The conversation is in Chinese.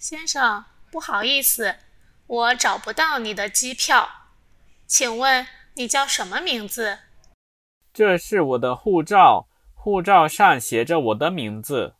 先生不好意思我找不到你的机票请问你叫什么名字？这是我的护照护照上写着我的名字。